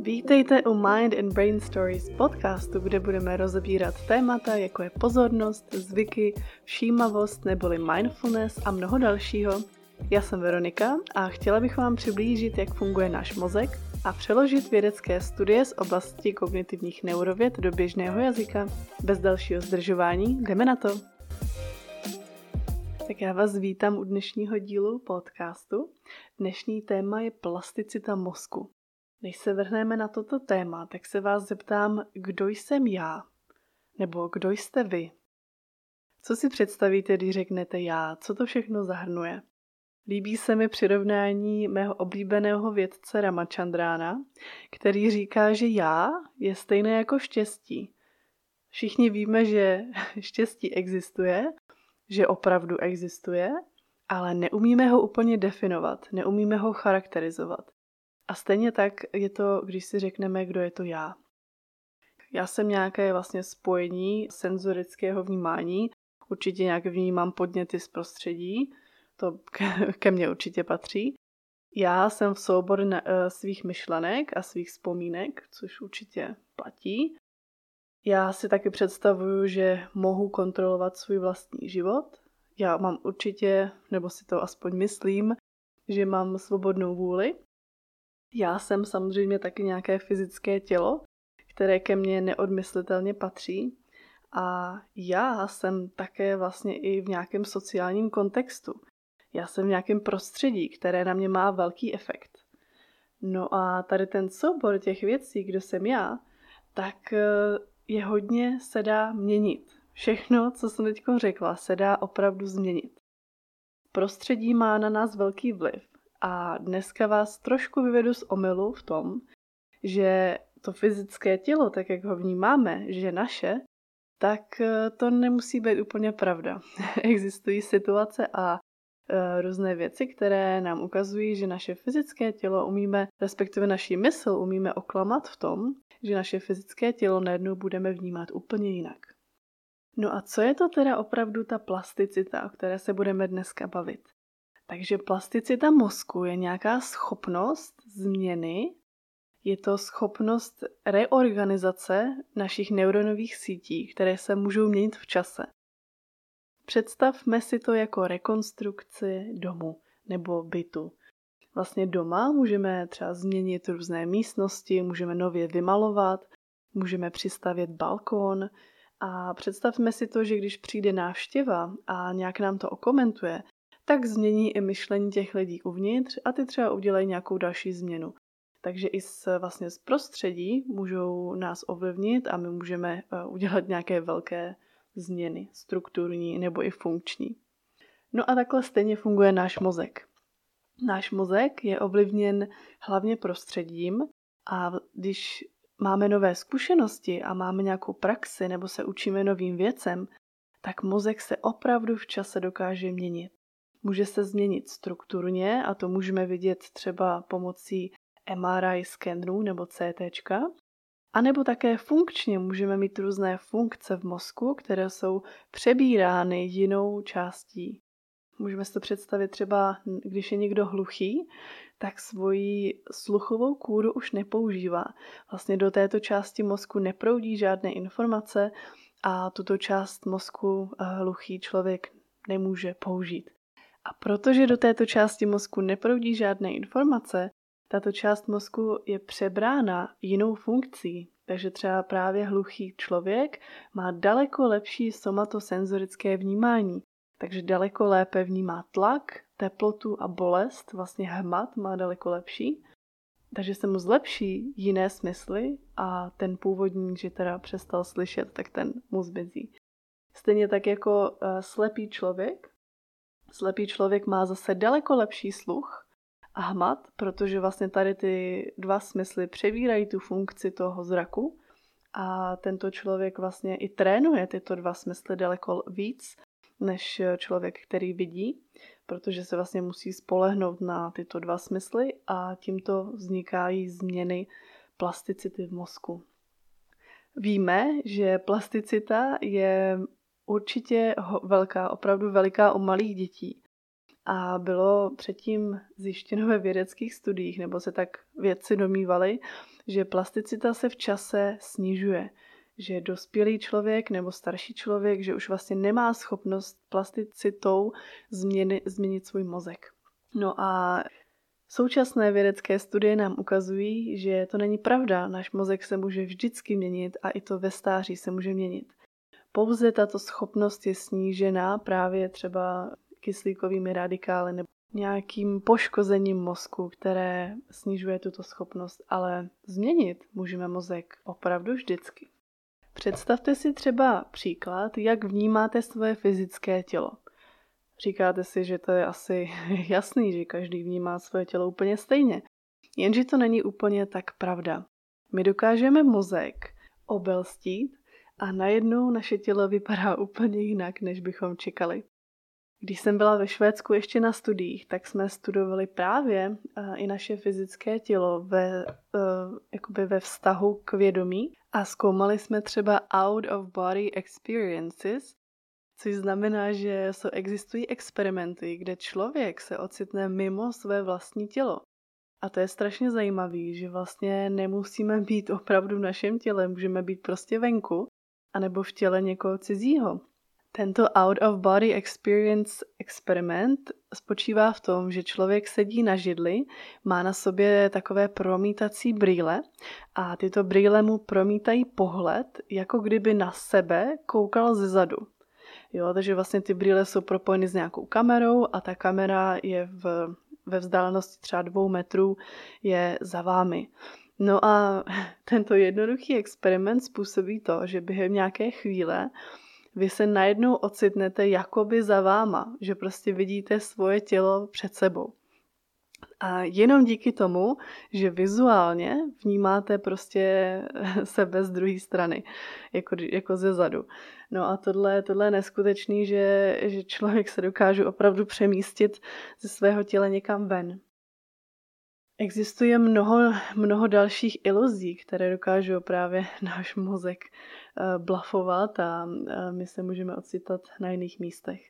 Vítejte u Mind and Brain Stories podcastu, kde budeme rozebírat témata, jako je pozornost, zvyky, všímavost neboli mindfulness a mnoho dalšího. Já jsem Veronika a chtěla bych vám přiblížit, jak funguje náš mozek a přeložit vědecké studie z oblasti kognitivních neurověd do běžného jazyka. Bez dalšího zdržování jdeme na to. Tak já vás vítám u dnešního dílu podcastu. Dnešní téma je plasticita mozku. Než se vrhneme na toto téma, tak se vás zeptám, kdo jsem já? Nebo kdo jste vy? Co si představíte, když řeknete já? Co to všechno zahrnuje? Líbí se mi přirovnání mého oblíbeného vědce Ramachandrána, který říká, že já je stejné jako štěstí. Všichni víme, že štěstí existuje, že opravdu existuje, ale neumíme ho úplně definovat, neumíme ho charakterizovat. A stejně tak je to, když si řekneme, kdo je to já. Já jsem nějaké vlastně spojení senzorického vnímání, určitě nějak vnímám podněty z prostředí, to ke mně určitě patří. Já jsem v souboru eh, svých myšlenek a svých vzpomínek, což určitě platí. Já si taky představuju, že mohu kontrolovat svůj vlastní život. Já mám určitě, nebo si to aspoň myslím, že mám svobodnou vůli já jsem samozřejmě taky nějaké fyzické tělo, které ke mně neodmyslitelně patří. A já jsem také vlastně i v nějakém sociálním kontextu. Já jsem v nějakém prostředí, které na mě má velký efekt. No a tady ten soubor těch věcí, kdo jsem já, tak eh, je hodně se dá měnit. Všechno, co jsem teď řekla, se dá opravdu změnit. Prostředí má na nás velký vliv a dneska vás trošku vyvedu z omylu v tom, že to fyzické tělo, tak jak ho vnímáme, že naše, tak eh, to nemusí být úplně pravda. Existují situace a e, různé věci, které nám ukazují, že naše fyzické tělo umíme, respektive naší mysl umíme oklamat v tom, že naše fyzické tělo najednou budeme vnímat úplně jinak. No a co je to teda opravdu ta plasticita, o které se budeme dneska bavit? Takže plasticita mozku je nějaká schopnost změny, je to schopnost reorganizace našich neuronových sítí, které se můžou měnit v čase. Představme si to jako rekonstrukci domu nebo bytu. Vlastně doma můžeme třeba změnit různé místnosti, můžeme nově vymalovat, můžeme přistavět balkón a představme si to, že když přijde návštěva a nějak nám to okomentuje, tak změní i myšlení těch lidí uvnitř a ty třeba udělají nějakou další změnu. Takže i z, vlastně z prostředí můžou nás ovlivnit a my můžeme eh, udělat nějaké velké změny, strukturní nebo i funkční. No a takhle stejně funguje náš mozek. Náš mozek je ovlivněn hlavně prostředím a když máme nové zkušenosti a máme nějakou praxi nebo se učíme novým věcem, tak mozek se opravdu v čase dokáže měnit. Může se změnit strukturně a to můžeme vidět třeba pomocí MRI skenů nebo CT. A nebo také funkčně můžeme mít různé funkce v mozku, které jsou přebírány jinou částí. Můžeme si to představit třeba, když je někdo hluchý, tak svoji sluchovou kůru už nepoužívá. Vlastně do této části mozku neproudí žádné informace a tuto část mozku eh, hluchý člověk nemůže použít. A protože do této části mozku neproudí žádné informace, tato část mozku je přebrána jinou funkcí. Takže třeba právě hluchý člověk má daleko lepší somatosenzorické vnímání. Takže daleko lépe vnímá tlak, teplotu a bolest, vlastně hmat má daleko lepší. Takže se mu zlepší jiné smysly a ten původní, že teda přestal slyšet, tak ten mu zmizí. Stejně tak jako uh, slepý člověk Slepý člověk má zase daleko lepší sluch a hmat, protože vlastně tady ty dva smysly přebírají tu funkci toho zraku a tento člověk vlastně i trénuje tyto dva smysly daleko víc než člověk, který vidí, protože se vlastně musí spolehnout na tyto dva smysly a tímto vznikají změny plasticity v mozku. Víme, že plasticita je určitě velká, opravdu veliká u malých dětí. A bylo předtím zjištěno ve vědeckých studiích, nebo se tak vědci domývali, že plasticita se v čase snižuje. Že dospělý člověk nebo starší člověk, že už vlastně nemá schopnost plasticitou změny, změnit svůj mozek. No a Současné vědecké studie nám ukazují, že to není pravda. Náš mozek se může vždycky měnit a i to ve stáří se může měnit. Pouze tato schopnost je snížená právě třeba kyslíkovými radikály nebo nějakým poškozením mozku, které snižuje tuto schopnost, ale změnit můžeme mozek opravdu vždycky. Představte si třeba příklad, jak vnímáte svoje fyzické tělo. Říkáte si, že to je asi jasný, že každý vnímá svoje tělo úplně stejně. Jenže to není úplně tak pravda. My dokážeme mozek obelstít a najednou naše tělo vypadá úplně jinak, než bychom čekali. Když jsem byla ve Švédsku ještě na studiích, tak jsme studovali právě uh, i naše fyzické tělo ve, uh, jakoby ve vztahu k vědomí a zkoumali jsme třeba out of body experiences, což znamená, že existují experimenty, kde člověk se ocitne mimo své vlastní tělo. A to je strašně zajímavé, že vlastně nemusíme být opravdu v našem těle, můžeme být prostě venku, anebo v těle někoho cizího. Tento out of body experience experiment spočívá v tom, že člověk sedí na židli, má na sobě takové promítací brýle a tyto brýle mu promítají pohled, jako kdyby na sebe koukal ze zadu. Jo, takže vlastně ty brýle jsou propojeny s nějakou kamerou a ta kamera je v, ve vzdálenosti třeba dvou metrů je za vámi. No a tento jednoduchý experiment způsobí to, že během nějaké chvíle vy se najednou ocitnete jakoby za váma, že prostě vidíte svoje tělo před sebou. A jenom díky tomu, že vizuálně vnímáte prostě sebe z druhé strany, jako, jako ze zadu. No a tohle, tohle je neskutečný, že, že člověk se dokáže opravdu přemístit ze svého těla někam ven. Existuje mnoho, mnoho dalších iluzí, které dokážou právě náš mozek eh, blafovat a my se můžeme ocitat na jiných místech.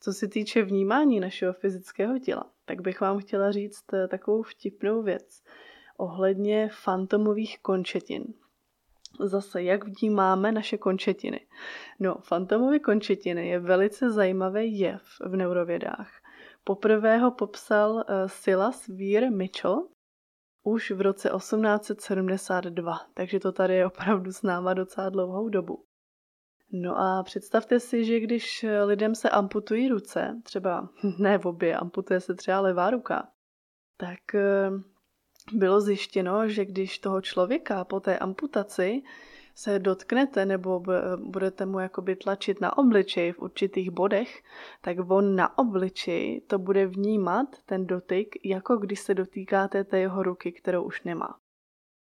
Co se týče vnímání našeho fyzického těla, tak bych vám chtěla říct eh, takovou vtipnou věc ohledně fantomových končetin. Zase, jak vnímáme naše končetiny? No, fantomové končetiny je velice zajímavý jev v neurovědách. Poprvé ho popsal Silas Weir Mitchell už v roce 1872, takže to tady je opravdu s náma docela dlouhou dobu. No a představte si, že když lidem se amputují ruce, třeba ne v obě, amputuje se třeba levá ruka, tak eh, bylo zjištěno, že když toho člověka po té amputaci se dotknete nebo budete mu jakoby tlačit na obličej v určitých bodech, tak on na obličeji to bude vnímat, ten dotyk, jako když se dotýkáte té jeho ruky, kterou už nemá.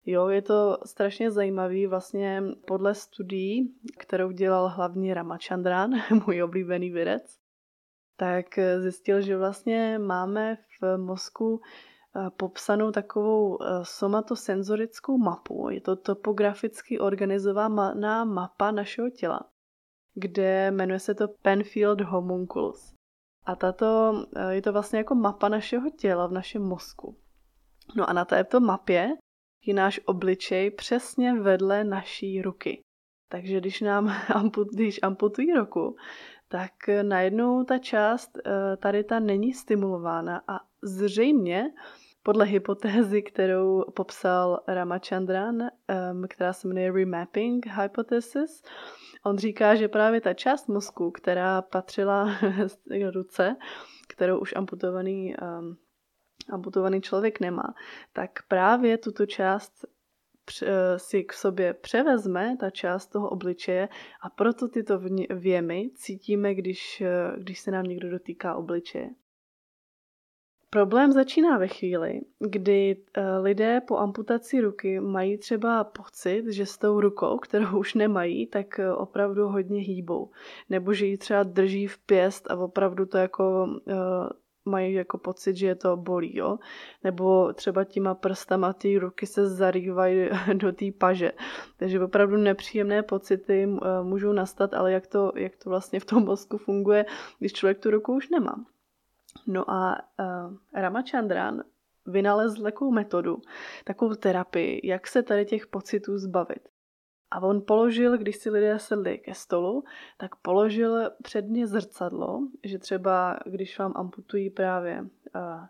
Jo, je to strašně zajímavý, vlastně podle studií, kterou dělal hlavně Ramachandran, můj oblíbený vědec, tak zjistil, že vlastně máme v mozku popsanou takovou eh, somatosenzorickou mapu. Je to topograficky organizovaná mapa našeho těla, kde jmenuje se to Penfield Homunculus. A tato, eh, je to vlastně jako mapa našeho těla v našem mozku. No a na této mapě je náš obličej přesně vedle naší ruky. Takže když nám když amputují ruku, tak najednou ta část tady ta není stimulována a zřejmě podle hypotézy, kterou popsal Ramachandran, um, která se jmenuje Remapping Hypothesis, on říká, že právě ta část mozku, která patřila ruce, kterou už amputovaný, um, amputovaný člověk nemá, tak právě tuto část si k sobě převezme ta část toho obličeje a proto tyto věmy cítíme, když, když se nám někdo dotýká obličeje. Problém začíná ve chvíli, kdy eh, lidé po amputaci ruky mají třeba pocit, že s tou rukou, kterou už nemají, tak eh, opravdu hodně hýbou. Nebo že ji třeba drží v pěst a opravdu to jako mají jako pocit, že je to bolí, jo? Nebo třeba těma prstama ty ruky se zarývají do té paže. Takže opravdu nepříjemné pocity můžou nastat, ale jak to, jak to vlastně v tom mozku funguje, když člověk tu ruku už nemá. No a uh, Ramachandran vynalezl takovou metodu, takovou terapii, jak se tady těch pocitů zbavit. A on položil, když si lidé sedli ke stolu, tak položil před ně zrcadlo, že třeba když vám amputují právě, uh,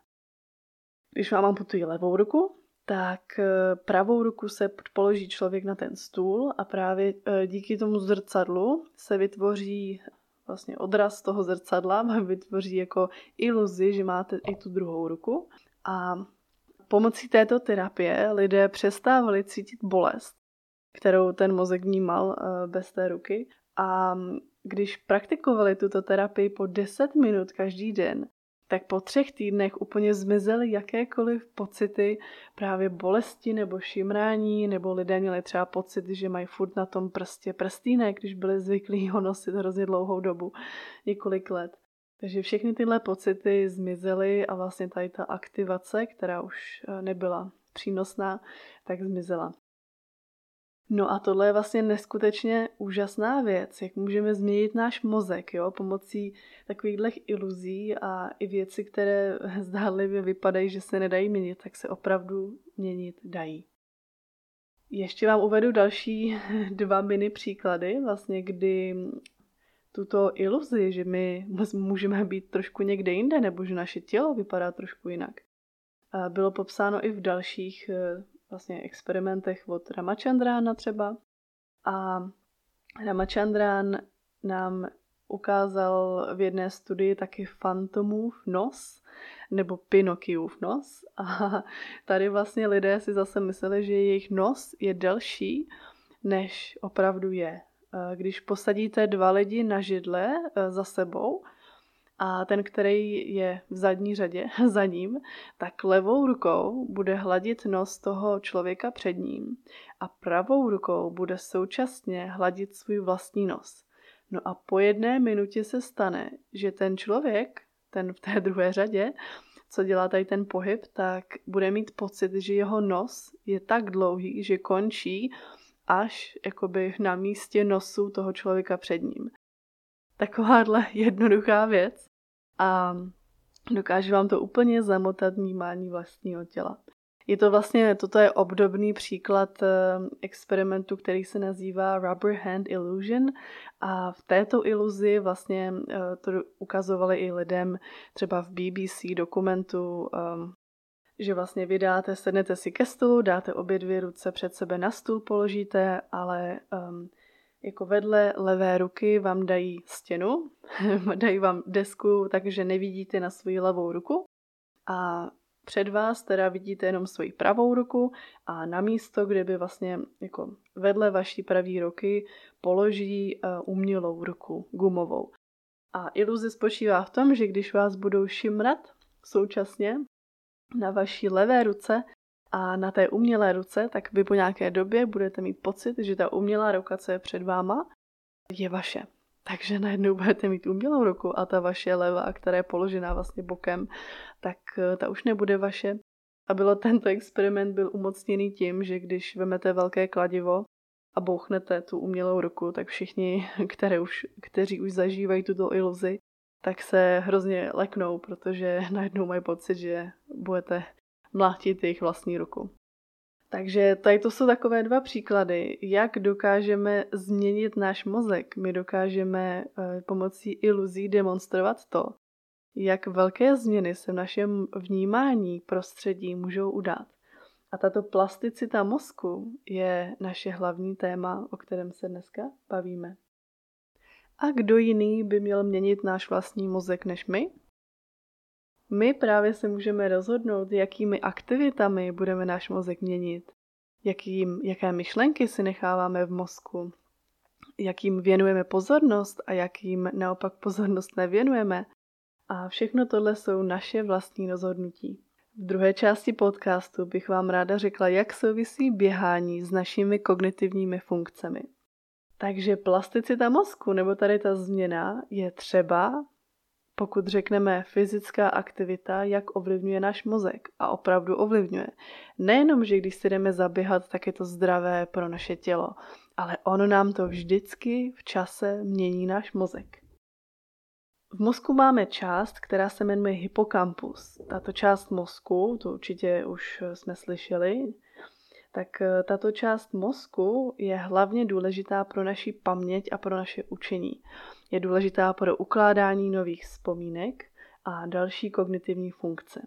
když vám amputují levou ruku, tak uh, pravou ruku se položí člověk na ten stůl a právě uh, díky tomu zrcadlu se vytvoří vlastně odraz toho zrcadla, vytvoří jako iluzi, že máte i tu druhou ruku. A pomocí této terapie lidé přestávali cítit bolest, kterou ten mozek vnímal eh, bez té ruky. A když praktikovali tuto terapii po 10 minut každý den, tak po třech týdnech úplně zmizely jakékoliv pocity právě bolesti nebo šimrání, nebo lidé měli třeba pocit, že mají furt na tom prstě prstínek, když byli zvyklí ho nosit hrozně dlouhou dobu, několik let. Takže všechny tyhle pocity zmizely a vlastně tady ta aktivace, která už eh, nebyla přínosná, tak zmizela. No a tohle je vlastně neskutečně úžasná věc, jak můžeme změnit náš mozek jo, pomocí takových iluzí a i věci, které zdánlivě vypadají, že se nedají měnit, tak se opravdu měnit dají. Ještě vám uvedu další dva mini příklady, vlastně kdy tuto iluzi, že my můžeme být trošku někde jinde, nebo že naše tělo vypadá trošku jinak. Bylo popsáno i v dalších vlastně experimentech od Ramachandrána třeba. A Ramachandrán nám ukázal v jedné studii taky fantomův nos, nebo Pinokiův nos. A tady vlastně lidé si zase mysleli, že jejich nos je delší, než opravdu je. Když posadíte dva lidi na židle eh, za sebou, a ten, který je v zadní řadě za ním, tak levou rukou bude hladit nos toho člověka před ním a pravou rukou bude současně hladit svůj vlastní nos. No a po jedné minutě se stane, že ten člověk, ten v té druhé řadě, co dělá tady ten pohyb, tak bude mít pocit, že jeho nos je tak dlouhý, že končí až jakoby na místě nosu toho člověka před ním. Takováhle jednoduchá věc a dokáže vám to úplně zamotat vnímání vlastního těla. Je to vlastně, toto je obdobný příklad eh, experimentu, který se nazývá Rubber Hand Illusion a v této iluzi vlastně eh, to ukazovali i lidem třeba v BBC dokumentu, ehm, že vlastně vydáte, sednete si ke stolu, dáte obě dvě ruce před sebe na stůl, položíte, ale um, jako vedle levé ruky vám dají stěnu, dají vám desku, takže nevidíte na svoji levou ruku a před vás teda vidíte jenom svoji pravou ruku a na místo, kde by vlastně jako vedle vaší pravé ruky položí uh, umělou ruku, gumovou. A iluze spočívá v tom, že když vás budou šimrat současně na vaší levé ruce, a na té umělé ruce, tak vy po nějaké době budete mít pocit, že ta umělá ruka, co je před váma, je vaše. Takže najednou budete mít umělou ruku a ta vaše leva, která je položená vlastně bokem, tak eh, ta už nebude vaše. A bylo tento experiment byl umocněný tím, že když vemete velké kladivo a bouchnete tu umělou ruku, tak všichni, které už, kteří už zažívají tuto iluzi, tak se hrozně leknou, protože najednou mají pocit, že budete mlátit jejich vlastní ruku. Takže tady to jsou takové dva příklady, jak dokážeme změnit náš mozek. My dokážeme eh, pomocí iluzí demonstrovat to, jak velké změny se v našem vnímání prostředí můžou udát. A tato plasticita mozku je naše hlavní téma, o kterém se dneska bavíme. A kdo jiný by měl měnit náš vlastní mozek než my? My právě se můžeme rozhodnout, jakými aktivitami budeme náš mozek měnit, jakým, jaké myšlenky si necháváme v mozku, jakým věnujeme pozornost a jakým naopak pozornost nevěnujeme. A všechno tohle jsou naše vlastní rozhodnutí. V druhé části podcastu bych vám ráda řekla, jak souvisí běhání s našimi kognitivními funkcemi. Takže plasticita mozku nebo tady ta změna je třeba pokud řekneme fyzická aktivita, jak ovlivňuje náš mozek. A opravdu ovlivňuje. Nejenom, že když si jdeme zaběhat, tak je to zdravé pro naše tělo, ale ono nám to vždycky v čase mění náš mozek. V mozku máme část, která se jmenuje hypokampus. Tato část mozku, to určitě už jsme slyšeli, tak eh, tato část mozku je hlavně důležitá pro naši paměť a pro naše učení. Je důležitá pro ukládání nových vzpomínek a další kognitivní funkce.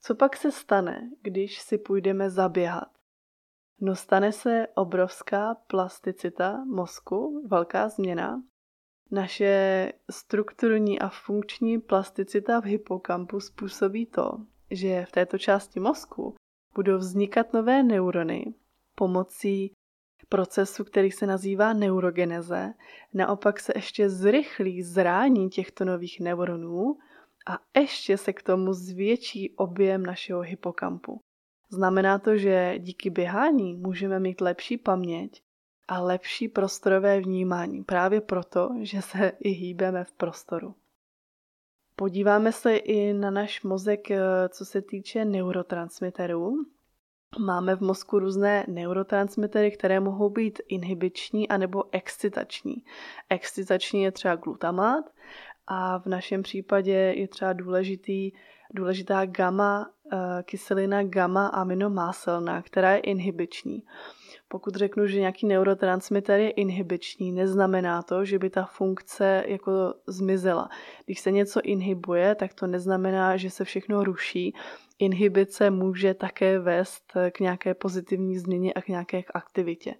Co pak se stane, když si půjdeme zaběhat? No stane se obrovská plasticita mozku, velká změna. Naše strukturní a funkční plasticita v hypokampu způsobí to, že v této části mozku budou vznikat nové neurony pomocí procesu, který se nazývá neurogeneze. Naopak se ještě zrychlí zrání těchto nových neuronů a ještě se k tomu zvětší objem našeho hypokampu. Znamená to, že díky běhání můžeme mít lepší paměť a lepší prostorové vnímání, právě proto, že se i hýbeme v prostoru. Podíváme se i na náš mozek, eh, co se týče neurotransmiterů. Máme v mozku různé neurotransmitery, které mohou být inhibiční anebo excitační. Excitační je třeba glutamát a v našem případě je třeba důležitý, důležitá gamma, eh, kyselina gamma aminomáselná, která je inhibiční. Pokud řeknu, že nějaký neurotransmitter je inhibiční, neznamená to, že by ta funkce jako zmizela. Když se něco inhibuje, tak to neznamená, že se všechno ruší. Inhibice může také vést k nějaké pozitivní změně a k nějaké aktivitě.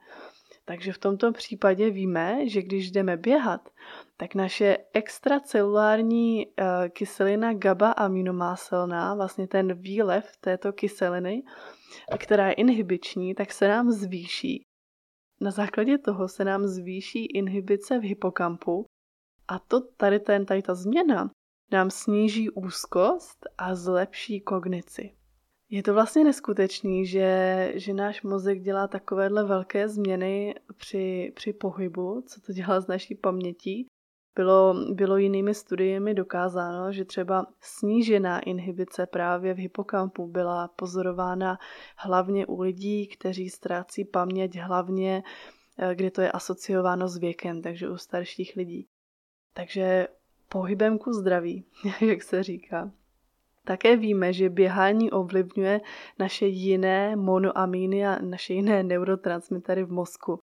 Takže v tomto případě víme, že když jdeme běhat, tak naše extracelulární eh, kyselina GABA aminomáselná, vlastně ten výlev této kyseliny, která je inhibiční, tak se nám zvýší. Na základě toho se nám zvýší inhibice v hypokampu a to tady, ten, tady ta změna nám sníží úzkost a zlepší kognici. Je to vlastně neskutečný, že, že náš mozek dělá takovéhle velké změny při, při pohybu, co to dělá s naší pamětí. Bylo, bylo jinými studiemi dokázáno, že třeba snížená inhibice právě v hypokampu byla pozorována hlavně u lidí, kteří ztrácí paměť hlavně, eh, kde to je asociováno s věkem, takže u starších lidí. Takže pohybem ku zdraví, jak se říká. Také víme, že běhání ovlivňuje naše jiné monoamíny a naše jiné neurotransmitery v mozku.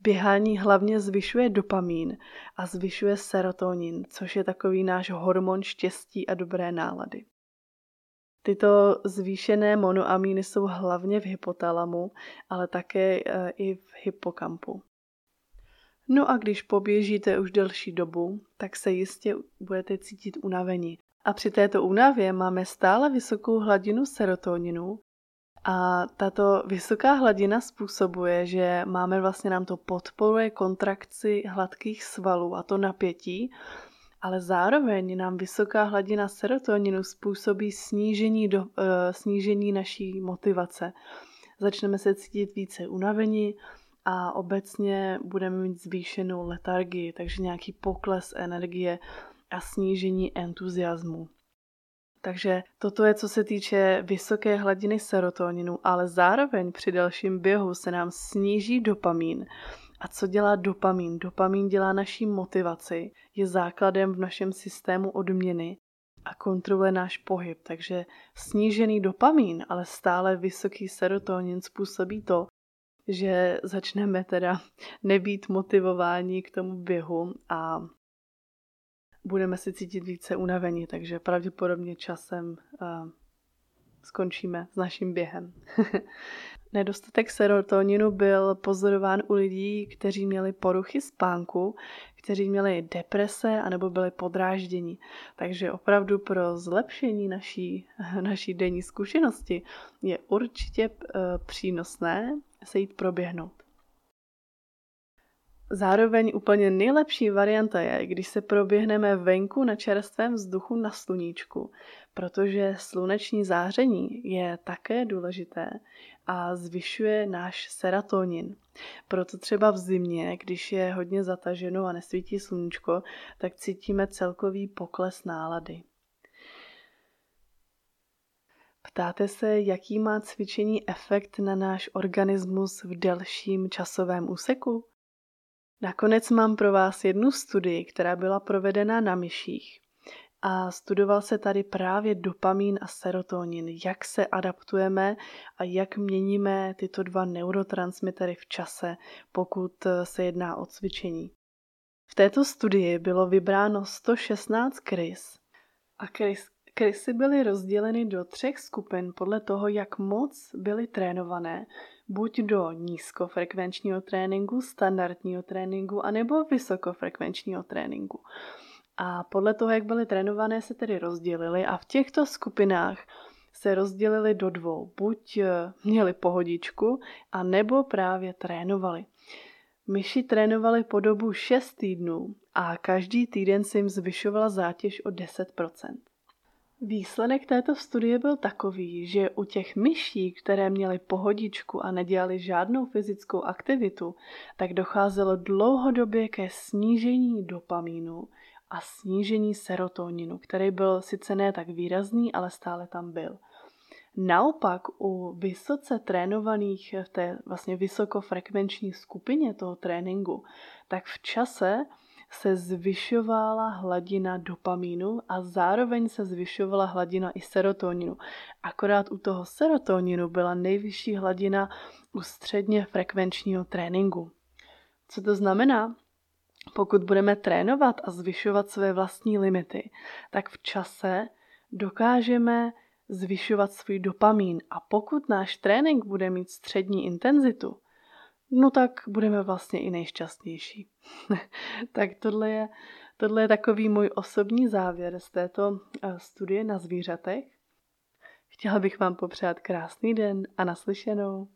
Běhání hlavně zvyšuje dopamin a zvyšuje serotonin, což je takový náš hormon štěstí a dobré nálady. Tyto zvýšené monoamíny jsou hlavně v hypotalamu, ale také e, i v hypokampu. No a když poběžíte už delší dobu, tak se jistě budete cítit unavení. A při této únavě máme stále vysokou hladinu serotoninu a tato vysoká hladina způsobuje, že máme vlastně nám to podporuje kontrakci hladkých svalů a to napětí, ale zároveň nám vysoká hladina serotoninu způsobí snížení, do, uh, snížení naší motivace. Začneme se cítit více unavení a obecně budeme mít zvýšenou letargii, takže nějaký pokles energie a snížení entuziasmu. Takže toto je, co se týče vysoké hladiny serotoninu, ale zároveň při dalším běhu se nám sníží dopamin. A co dělá dopamin? Dopamin dělá naší motivaci, je základem v našem systému odměny a kontroluje náš pohyb. Takže snížený dopamin, ale stále vysoký serotonin způsobí to, že začneme teda nebýt motivováni k tomu běhu a budeme se cítit více unavení, takže pravděpodobně časem uh, skončíme s naším během. Nedostatek serotoninu byl pozorován u lidí, kteří měli poruchy spánku, kteří měli deprese anebo byli podrážděni. Takže opravdu pro zlepšení naší, naší denní zkušenosti je určitě uh, přínosné se jít proběhnout. Zároveň úplně nejlepší varianta je, když se proběhneme venku na čerstvém vzduchu na sluníčku, protože sluneční záření je také důležité a zvyšuje náš serotonin. Proto třeba v zimě, když je hodně zataženo a nesvítí sluníčko, tak cítíme celkový pokles nálady. Ptáte se, jaký má cvičení efekt na náš organismus v delším časovém úseku? Nakonec mám pro vás jednu studii, která byla provedena na myších. a studoval se tady právě dopamin a serotonin, jak se adaptujeme a jak měníme tyto dva neurotransmitery v čase, pokud se jedná o cvičení. V této studii bylo vybráno 116 krys a krys, krysy byly rozděleny do třech skupin podle toho, jak moc byly trénované, buď do nízkofrekvenčního tréninku, standardního tréninku, anebo vysokofrekvenčního tréninku. A podle toho, jak byly trénované, se tedy rozdělili a v těchto skupinách se rozdělili do dvou. Buď eh, měli pohodičku, a nebo právě trénovali. Myši trénovali po dobu 6 týdnů a každý týden se jim zvyšovala zátěž o 10%. Výsledek této studie byl takový, že u těch myší, které měly pohodičku a nedělali žádnou fyzickou aktivitu, tak docházelo dlouhodobě ke snížení dopamínu a snížení serotoninu, který byl sice ne tak výrazný, ale stále tam byl. Naopak u vysoce trénovaných v té vlastně vysokofrekvenční skupině toho tréninku, tak v čase se zvyšovala hladina dopamínu a zároveň se zvyšovala hladina i serotoninu. Akorát u toho serotoninu byla nejvyšší hladina u středně frekvenčního tréninku. Co to znamená? Pokud budeme trénovat a zvyšovat své vlastní limity, tak v čase dokážeme zvyšovat svůj dopamín. A pokud náš trénink bude mít střední intenzitu, no tak budeme vlastně i nejšťastnější. tak tohle je, tohle je takový můj osobní závěr z této eh, studie na zvířatech. Chtěla bych vám popřát krásný den a naslyšenou.